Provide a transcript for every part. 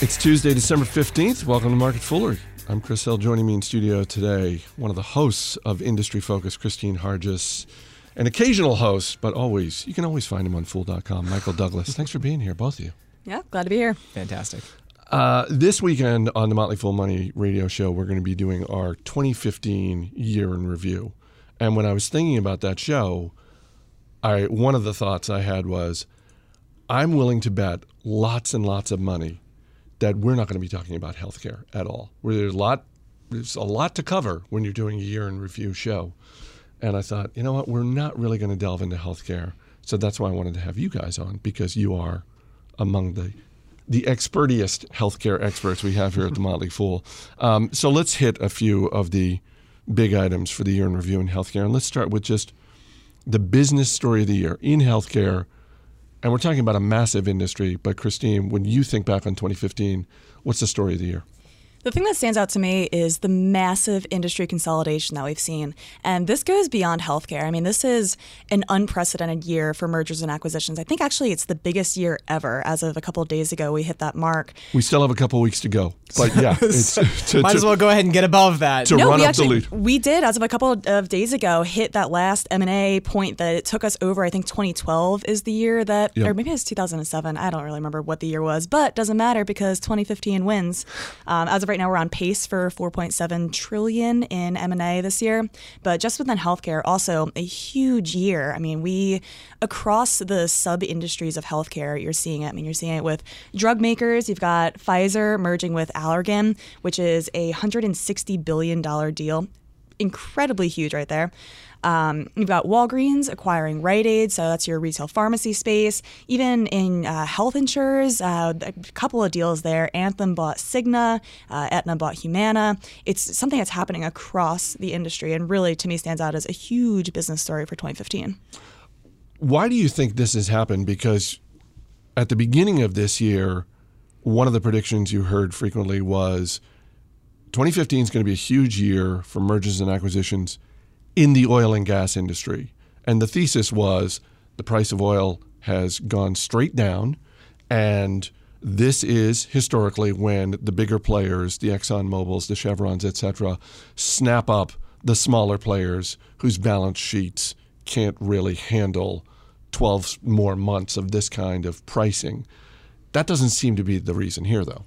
It's Tuesday, December 15th. Welcome to Market Foolery. I'm Chris Hill. Joining me in studio today, one of the hosts of Industry Focus, Kristine Harjes, an occasional host, but always, you can always find him on Fool.com, Michael Douglass. Thanks for being here, both of you. Yeah, glad to be here. Fantastic. Uh, this weekend on the Motley Fool Money radio show, we're going to be doing our 2015 year in review. And when I was thinking about that show, I one of the thoughts I had was, I'm willing to bet lots and lots of money that we're not going to be talking about healthcare at all. Where there's a lot, there's a lot to cover when you're doing a year in review show. And I thought, you know what, we're not really going to delve into healthcare. So that's why I wanted to have you guys on because you are among the the expertiest healthcare experts we have here at the Motley Fool. Um, so let's hit a few of the big items for the year in review in healthcare, and let's start with just the business story of the year in healthcare. And we're talking about a massive industry, but Kristine, when you think back on 2015, what's the story of the year? The thing that stands out to me is the massive industry consolidation that we've seen. And this goes beyond healthcare. I mean, this is an unprecedented year for mergers and acquisitions. I think actually it's the biggest year ever. As of a couple of days ago, we hit that mark. We still have a couple weeks to go. But yeah, it's, to, Might to, as well go ahead and get above that. To no, run we up actually, the lead. We did, as of a couple of days ago, hit that last M&A point that it took us over. I think 2012 is the year that, yep. or maybe it's 2007. I don't really remember what the year was, but doesn't matter because 2015 wins. Um, as of right now, we're on pace for 4.7 trillion in M&A this year, but just within healthcare, also a huge year. I mean, we across the sub industries of healthcare, you're seeing it. I mean, you're seeing it with drug makers. You've got Pfizer merging with Allergan, which is a 160 billion dollar deal incredibly huge right there. Um, you've got Walgreens acquiring Rite Aid, so that's your retail pharmacy space. Even in uh, health insurers, uh, a couple of deals there. Anthem bought Cigna, uh, Aetna bought Humana. It's something that's happening across the industry, and really, to me, stands out as a huge business story for 2015. Why do you think this has happened? Because at the beginning of this year, one of the predictions you heard frequently was 2015 is going to be a huge year for mergers and acquisitions in the oil and gas industry. And the thesis was the price of oil has gone straight down, and this is historically when the bigger players, the Exxon Mobil's, the Chevrons, etc., snap up the smaller players whose balance sheets can't really handle 12 more months of this kind of pricing. That doesn't seem to be the reason here, though.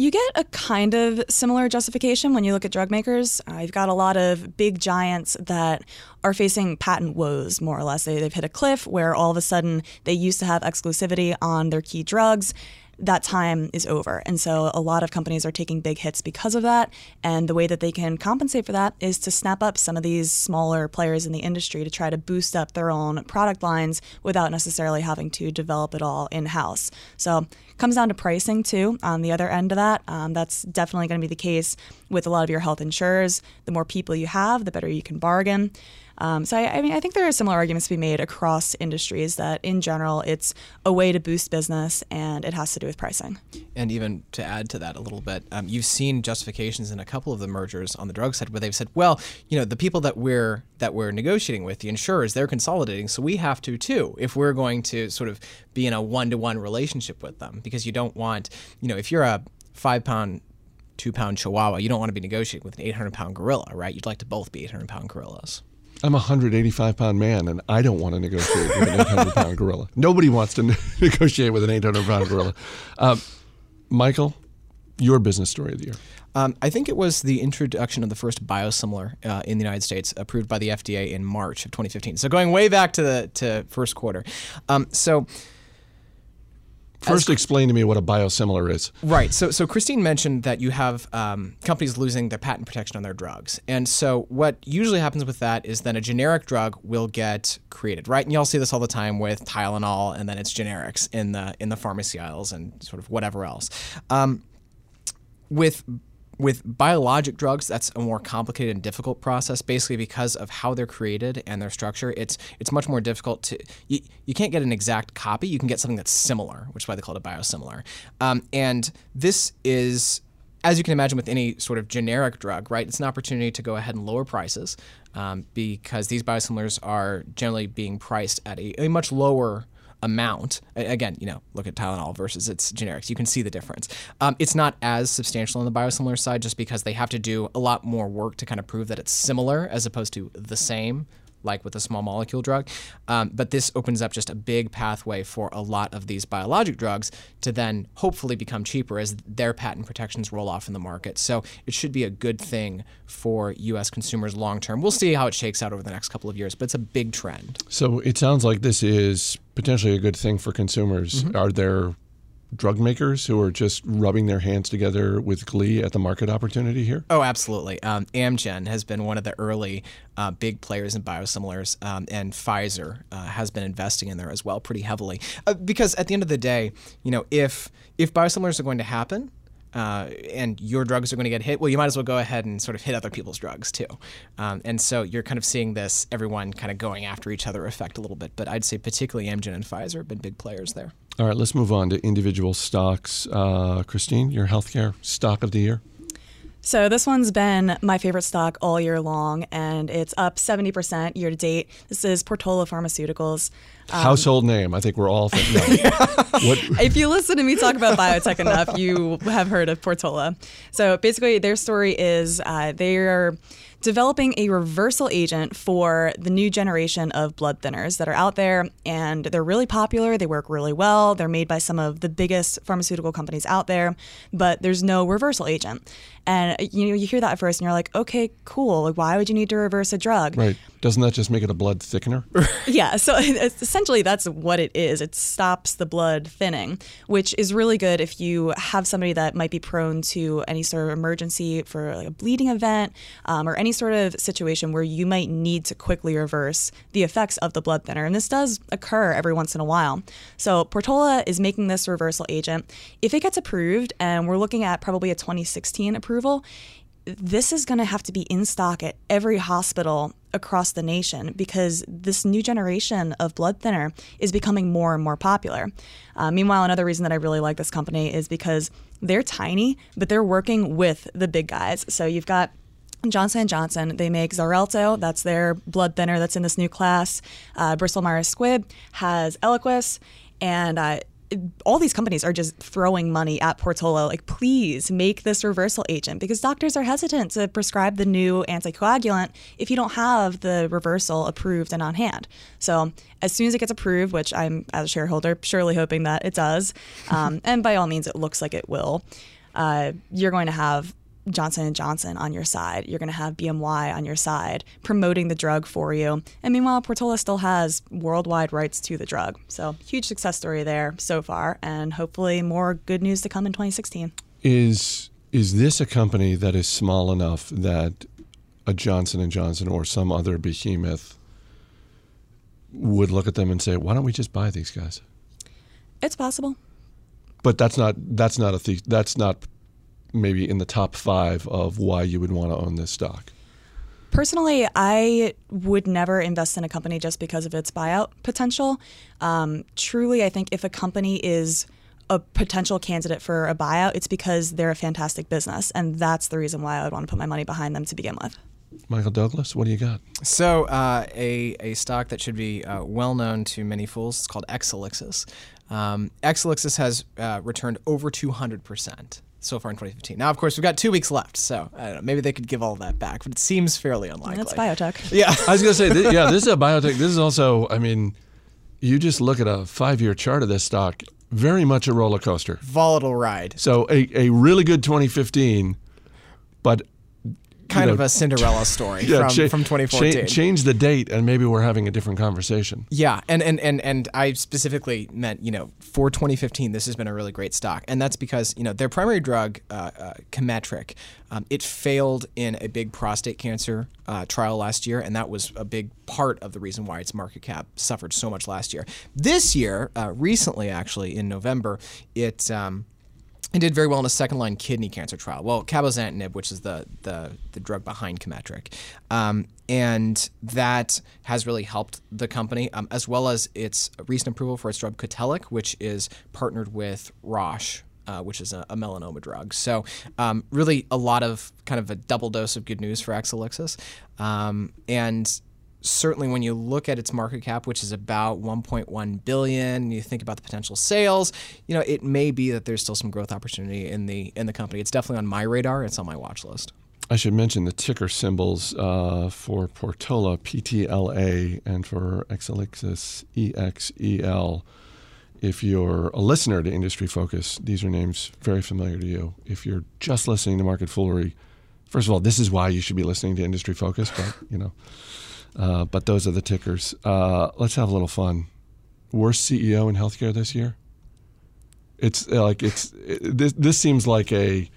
You get a kind of similar justification when you look at drug makers. Uh, you've got a lot of big giants that are facing patent woes, more or less. They, they've hit a cliff where all of a sudden they used to have exclusivity on their key drugs that time is over. And so a lot of companies are taking big hits because of that. And the way that they can compensate for that is to snap up some of these smaller players in the industry to try to boost up their own product lines without necessarily having to develop it all in house. So it comes down to pricing too on the other end of that. Um, that's definitely going to be the case with a lot of your health insurers. The more people you have, the better you can bargain. Um, so I, I, mean, I think there are similar arguments to be made across industries that, in general, it's a way to boost business, and it has to do with pricing. And even to add to that a little bit, um, you've seen justifications in a couple of the mergers on the drug side where they've said, well, you know, the people that we're that we're negotiating with, the insurers, they're consolidating, so we have to too if we're going to sort of be in a one-to-one relationship with them, because you don't want, you know, if you're a five-pound two pound chihuahua, you don't want to be negotiating with an 800 pound gorilla, right? You'd like to both be 800 pound gorillas. I'm a 185 pound man, and I don't want to negotiate with an 800 pound gorilla. Nobody wants to negotiate with an 800 pound gorilla. Um, Michael, your business story of the year. Um, I think it was the introduction of the first biosimilar uh, in the United States, approved by the FDA in March of 2015. So going way back to the to first quarter. Um, so First, As, explain to me what a biosimilar is. Right. So, so Kristine mentioned that you have um, companies losing their patent protection on their drugs, and so what usually happens with that is then a generic drug will get created, right? And y'all see this all the time with Tylenol, and then it's generics in the in the pharmacy aisles and sort of whatever else. Um, with with biologic drugs, that's a more complicated and difficult process, basically because of how they're created and their structure. It's it's much more difficult to you, you can't get an exact copy. You can get something that's similar, which is why they call it a biosimilar. Um, and this is as you can imagine with any sort of generic drug, right? It's an opportunity to go ahead and lower prices um, because these biosimilars are generally being priced at a, a much lower amount. Again, you know, look at Tylenol versus its generics. You can see the difference. Um, it's not as substantial on the biosimilar side just because they have to do a lot more work to kind of prove that it's similar as opposed to the same like with a small molecule drug. Um, but this opens up just a big pathway for a lot of these biologic drugs to then hopefully become cheaper as their patent protections roll off in the market. So it should be a good thing for U.S. consumers long term. We'll see how it shakes out over the next couple of years, but it's a big trend. So it sounds like this is potentially a good thing for consumers. Mm-hmm. Are there drug makers who are just rubbing their hands together with glee at the market opportunity here? Oh, absolutely. Um, Amgen has been one of the early uh, big players in biosimilars, um, and Pfizer uh, has been investing in there as well pretty heavily. Uh, because at the end of the day, you know, if if biosimilars are going to happen, uh, and your drugs are going to get hit, well, you might as well go ahead and sort of hit other people's drugs too. Um, and so you're kind of seeing this, everyone kind of going after each other effect a little bit. But I'd say particularly Amgen and Pfizer have been big players there. All right, let's move on to individual stocks. Uh, Kristine, your healthcare stock of the year? So this one's been my favorite stock all year long, and it's up 70% year to date. This is Portola Pharmaceuticals. Um, Household name. I think we're all thinking. No. if you listen to me talk about biotech enough, you have heard of Portola. So basically, their story is uh, they are developing a reversal agent for the new generation of blood thinners that are out there, and they're really popular. They work really well. They're made by some of the biggest pharmaceutical companies out there, but there's no reversal agent. And you know, you hear that at first, and you're like, okay, cool. Like, why would you need to reverse a drug? Right. Doesn't that just make it a blood thickener? yeah. So essentially, that's what it is. It stops the blood thinning, which is really good if you have somebody that might be prone to any sort of emergency for like a bleeding event um, or any sort of situation where you might need to quickly reverse the effects of the blood thinner. And this does occur every once in a while. So Portola is making this reversal agent. If it gets approved, and we're looking at probably a 2016 approval approval, this is going to have to be in stock at every hospital across the nation because this new generation of blood thinner is becoming more and more popular. Uh, meanwhile, another reason that I really like this company is because they're tiny, but they're working with the big guys. So you've got Johnson & Johnson, they make Xarelto, that's their blood thinner that's in this new class. Uh, Bristol Myers Squibb has Eliquis, and uh, all these companies are just throwing money at Portola, like, please make this reversal agent because doctors are hesitant to prescribe the new anticoagulant if you don't have the reversal approved and on hand. So, as soon as it gets approved, which I'm, as a shareholder, surely hoping that it does, um, and by all means, it looks like it will, uh, you're going to have Johnson and Johnson on your side. You're going to have BMY on your side promoting the drug for you. And meanwhile, Portola still has worldwide rights to the drug. So huge success story there so far, and hopefully more good news to come in 2016. Is is this a company that is small enough that a Johnson and Johnson or some other behemoth would look at them and say, "Why don't we just buy these guys?" It's possible. But that's not that's not a the- that's not maybe in the top five of why you would want to own this stock? Personally, I would never invest in a company just because of its buyout potential. Um, truly, I think if a company is a potential candidate for a buyout, it's because they're a fantastic business. And that's the reason why I would want to put my money behind them to begin with. Michael Douglass, what do you got? So, uh, a, a stock that should be uh, well known to many fools is called Exelixis. Um, Exelixis has uh, returned over 200% so far in 2015. Now, of course, we've got two weeks left, so I don't know. Maybe they could give all that back, but it seems fairly unlikely. That's biotech. Yeah, I was gonna say, th- yeah, this is a biotech. This is also, I mean, you just look at a five-year chart of this stock. Very much a roller coaster, volatile ride. So a, a really good 2015, but kind know, of a Cinderella story yeah, from, cha- from 2014. Cha- change the date, and maybe we're having a different conversation. Yeah, and, and and and I specifically meant you know for 2015, this has been a really great stock, and that's because you know their primary drug, uh, uh, um, it failed in a big prostate cancer uh, trial last year, and that was a big part of the reason why its market cap suffered so much last year. This year, uh, recently actually in November, it um, it did very well in a second line kidney cancer trial. Well, cabozantinib, which is the the, the drug behind Cometriq, um, and that has really helped the company, um, as well as its recent approval for its drug Cotellic, which is partnered with Roche. Uh, which is a, a, melanoma drug. So, um, really, a lot of kind of a double dose of good news for Exelixis. Um, and certainly when you look at its market cap, which is about 1.1 billion, you think about the potential sales, you know, it may be that there's still some growth opportunity in the in the company. It's definitely on my radar. It's on my watch list. I should mention the ticker symbols uh, for Portola, PTLA, and for Exelixis, EXEL. If you're a listener to Industry Focus, these are names very familiar to you. If you're just listening to Market Foolery, first of all, this is why you should be listening to Industry Focus, but you know, uh, but those are the tickers. Uh, let's have a little fun. Worst CEO in healthcare this year? It's uh, like it's it, this. This seems like a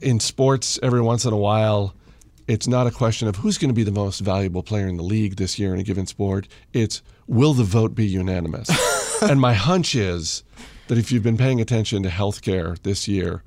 in sports every once in a while. It's not a question of who's going to be the most valuable player in the league this year in a given sport. It's will the vote be unanimous? and my hunch is that if you've been paying attention to healthcare this year,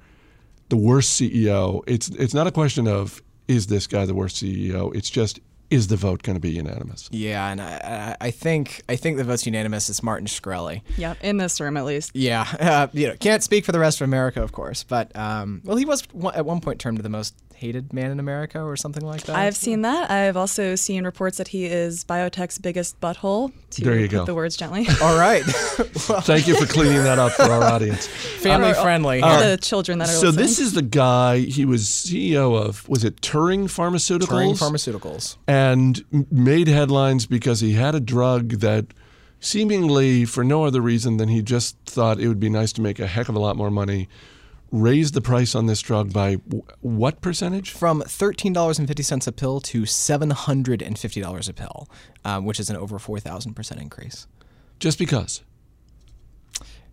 the worst CEO, it's it's not a question of is this guy the worst CEO? It's just is the vote going to be unanimous? Yeah, and I, I, think I think the vote's unanimous. It's Martin Shkreli. Yeah, in this room at least. Yeah, uh, you know, can't speak for the rest of America, of course, but um, well, he was at one point termed the most hated man in America or something like that. I've seen that. I've also seen reports that he is biotech's biggest butthole. To there you put go. The words gently. All right. well, Thank you for cleaning that up for our audience. Family friendly. All the children that are. So listening. this is the guy. He was CEO of was it Turing Pharmaceuticals? Turing Pharmaceuticals. And made headlines because he had a drug that seemingly for no other reason than he just thought it would be nice to make a heck of a lot more money raised the price on this drug by what percentage? From $13.50 a pill to $750 a pill, um, which is an over 4,000% increase. Just because?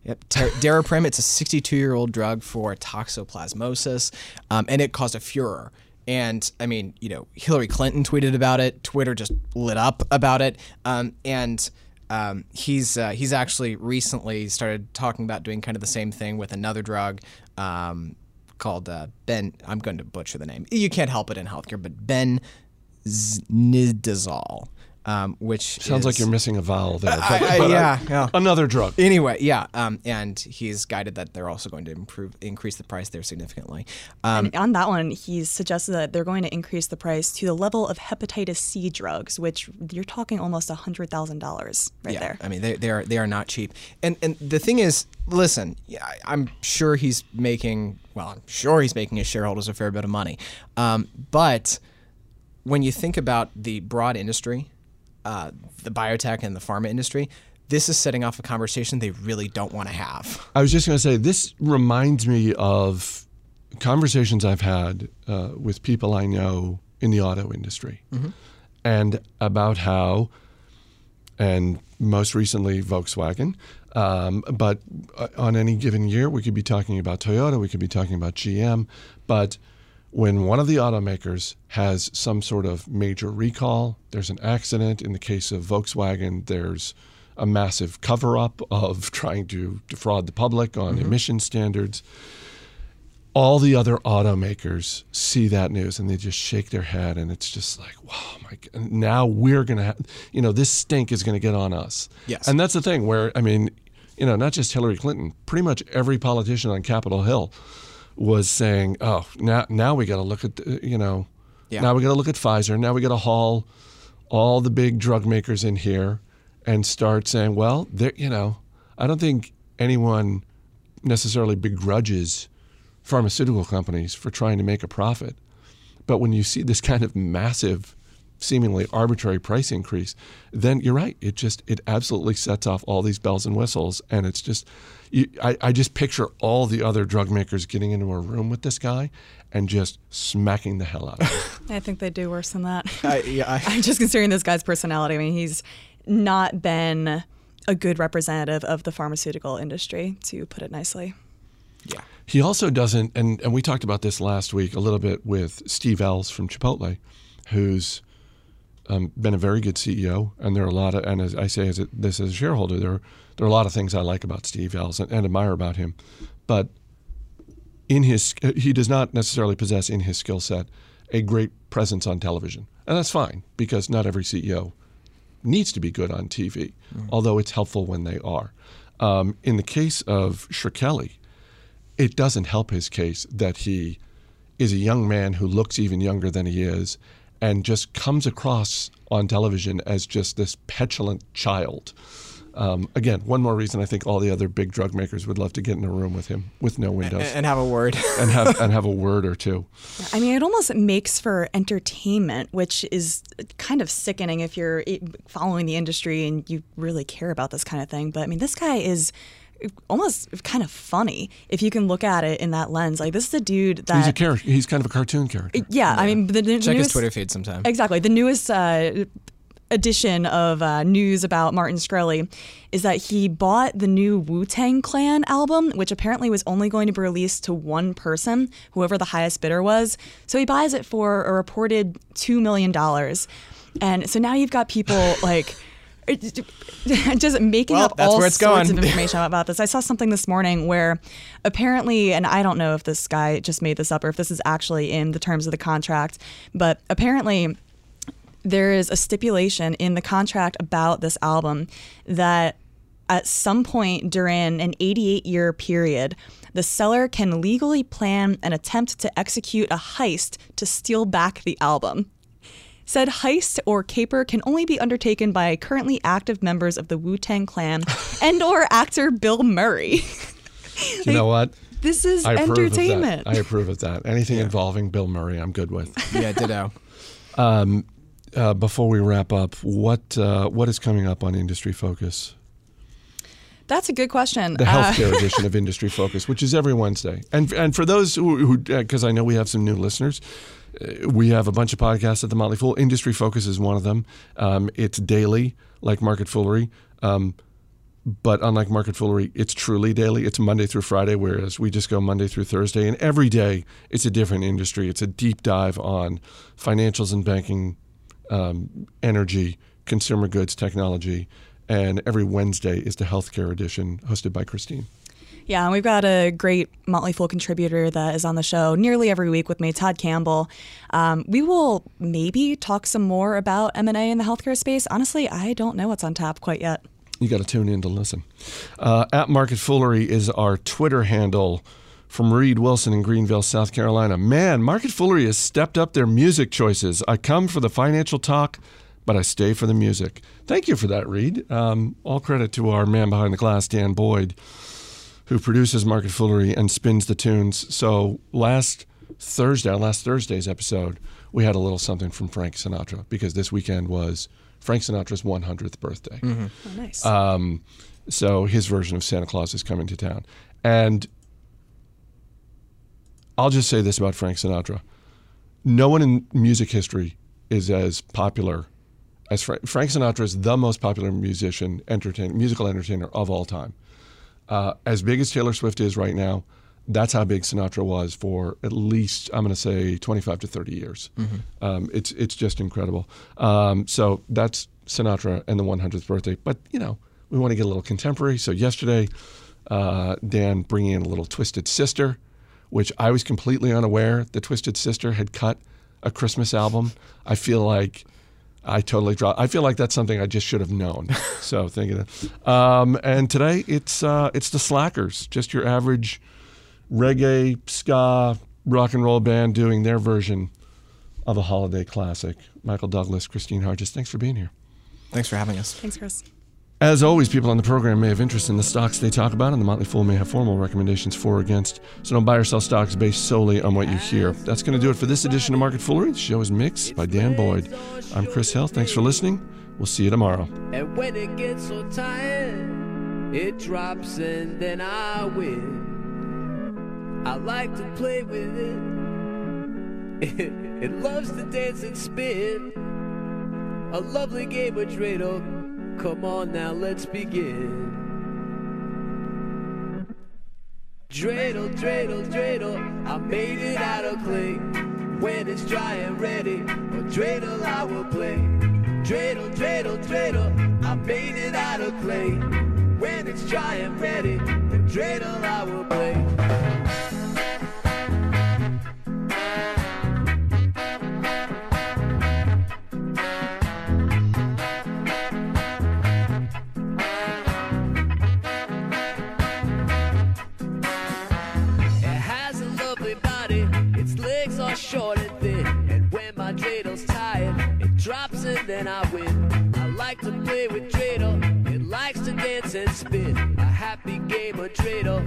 Yep. Ter- Daraprim, it's a 62 year old drug for toxoplasmosis, um, and it caused a furor. And I mean, you know, Hillary Clinton tweeted about it. Twitter just lit up about it. Um, and um, he's uh, he's actually recently started talking about doing kind of the same thing with another drug um, called uh, Ben. I'm going to butcher the name. You can't help it in healthcare, but Ben Znidazole um, which sounds is, like you're missing a vowel there. But, I, I, yeah, yeah, another drug. Anyway, yeah, um, and he's guided that they're also going to improve, increase the price there significantly. Um, and on that one, he's suggested that they're going to increase the price to the level of hepatitis C drugs, which you're talking almost hundred thousand dollars right yeah, there. I mean, they, they are they are not cheap. And and the thing is, listen, I'm sure he's making well, I'm sure he's making his shareholders a fair bit of money, um, but when you think about the broad industry uh, the biotech and the pharma industry, this is setting off a conversation they really don't want to have. I was just going to say, this reminds me of conversations I've had uh, with people I know in the auto industry mm-hmm. and about how, and most recently Volkswagen, um, but uh, on any given year, we could be talking about Toyota, we could be talking about GM, but when one of the automakers has some sort of major recall, there's an accident. In the case of Volkswagen, there's a massive cover up of trying to defraud the public on mm-hmm. emission standards. All the other automakers see that news and they just shake their head, and it's just like, wow, my God. now we're going to have, you know, this stink is going to get on us. Yes. And that's the thing where, I mean, you know, not just Hillary Clinton, pretty much every politician on Capitol Hill was saying, "Oh, now now we got to look at you know, yeah. now we got to look at Pfizer. Now we got to haul all the big drug makers in here and start saying, well, there, you know, I don't think anyone necessarily begrudges pharmaceutical companies for trying to make a profit, but when you see this kind of massive seemingly arbitrary price increase, then you're right. It just it absolutely sets off all these bells and whistles, and it's just you, I, I just picture all the other drug makers getting into a room with this guy and just smacking the hell out of him. I think they do worse than that. I, yeah, I, I'm just considering this guy's personality. I mean, he's not been a good representative of the pharmaceutical industry, to put it nicely. Yeah. He also doesn't, and, and we talked about this last week a little bit with Steve Ells from Chipotle, who's um, been a very good CEO, and there are a lot of, and as I say as a, this as a shareholder, there there are a lot of things I like about Steve Ells and, admire about him, but in his he does not necessarily possess in his skill set a great presence on television, and that's fine because not every CEO needs to be good on TV, mm. although it's helpful when they are. Um, in the case of Shkreli, it doesn't help his case that he is a young man who looks even younger than he is and just comes across on television as just this petulant child. Um, again, one more reason I think all the other big drug makers would love to get in a room with him with no windows and, and have a word and have and have a word or two. I mean, it almost makes for entertainment, which is kind of sickening if you're following the industry and you really care about this kind of thing. But I mean, this guy is almost kind of funny if you can look at it in that lens. Like this is a dude that he's a character. He's kind of a cartoon character. Yeah, yeah. I mean, the, the check newest, his Twitter feed sometime. Exactly, the newest uh, edition of uh, news about Martin Shkreli is that he bought the new Wu Tang Clan album, which apparently was only going to be released to one person, whoever the highest bidder was. So he buys it for a reported $2 million. And so now you've got people like. just making well, up all sorts going. of information about this. I saw something this morning where apparently, and I don't know if this guy just made this up or if this is actually in the terms of the contract, but apparently there is a stipulation in the contract about this album that at some point during an 88 year period, the seller can legally plan and attempt to execute a heist to steal back the album. Said heist or caper can only be undertaken by currently active members of the Wu Tang Clan and or actor Bill Murray. you know what? This is I entertainment. I approve of that. Anything yeah. involving Bill Murray, I'm good with. Yeah, ditto. Um, uh, before we wrap up, what uh, what is coming up on Industry Focus? That's a good question. The healthcare uh, edition of Industry Focus, which is every Wednesday, and and for those who, because uh, I know we have some new listeners, uh, we have a bunch of podcasts at the Motley Fool. Industry Focus is one of them. Um, it's daily, like Market Foolery. Um, but unlike Market Foolery, it's truly daily. It's Monday through Friday, whereas we just go Monday through Thursday. And every day, it's a different industry. It's a deep dive on financials and banking um, energy, consumer goods, technology, and every Wednesday is the healthcare edition hosted by Kristine. Yeah, and we've got a great Motley Fool contributor that is on the show nearly every week with me, Todd Campbell. Um, we will maybe talk some more about M&A in the healthcare space. Honestly, I don't know what's on tap quite yet. You got to tune in to listen. Uh, at Market Foolery is our Twitter handle from Reed Wilson in Greenville, South Carolina. Man, Market Foolery has stepped up their music choices. I come for the financial talk, but I stay for the music. Thank you for that, Reed. Um, all credit to our man behind the glass, Dan Boyd, who produces Market Foolery and spins the tunes. So last Thursday, on last Thursday's episode, we had a little something from Frank Sinatra because this weekend was Frank Sinatra's 100th birthday. Mm-hmm. Oh, nice. Um, so his version of Santa Claus is coming to town. And I'll just say this about Frank Sinatra. No one in music history is as popular as Frank. Frank Sinatra is the most popular musician, entertain, musical entertainer of all time. Uh, as big as Taylor Swift is right now, that's how big Sinatra was for at least I'm going to say 25 to 30 years. Mm-hmm. Um, it's it's just incredible. Um, so that's Sinatra and the 100th birthday. But you know we want to get a little contemporary. So yesterday, uh, Dan bringing in a little Twisted Sister which I was completely unaware the Twisted Sister had cut a Christmas album. I feel like I totally dropped. I feel like that's something I just should have known. so thinking that. Um, and today it's uh, it's the Slackers, just your average reggae, ska, rock and roll band doing their version of a holiday classic. Michael Douglass, Kristine Harjes, thanks for being here. Thanks for having us. Thanks, Chris. As always, people on the program may have interest in the stocks they talk about, and the Motley Fool may have formal recommendations for or against. So don't buy or sell stocks based solely on what you hear. That's going to do it for this edition of Market Foolery. The show is mixed by Dan Boyd. I'm Chris Hill. Thanks for listening. We'll see you tomorrow. And when it gets so tired, it drops and then I win. I like to play with it. It, loves to dance and spin. A lovely game of dreidel Come on now, let's begin. Dreidel, dreidel, dreidel, I made it out of clay. When it's dry and ready, a dreidel I will play. Dreidel, dreidel, dreidel, I made it out of clay. When it's dry and ready, a dreidel I will play. to play with Trader. It likes to dance and spin. A happy game of dreidel.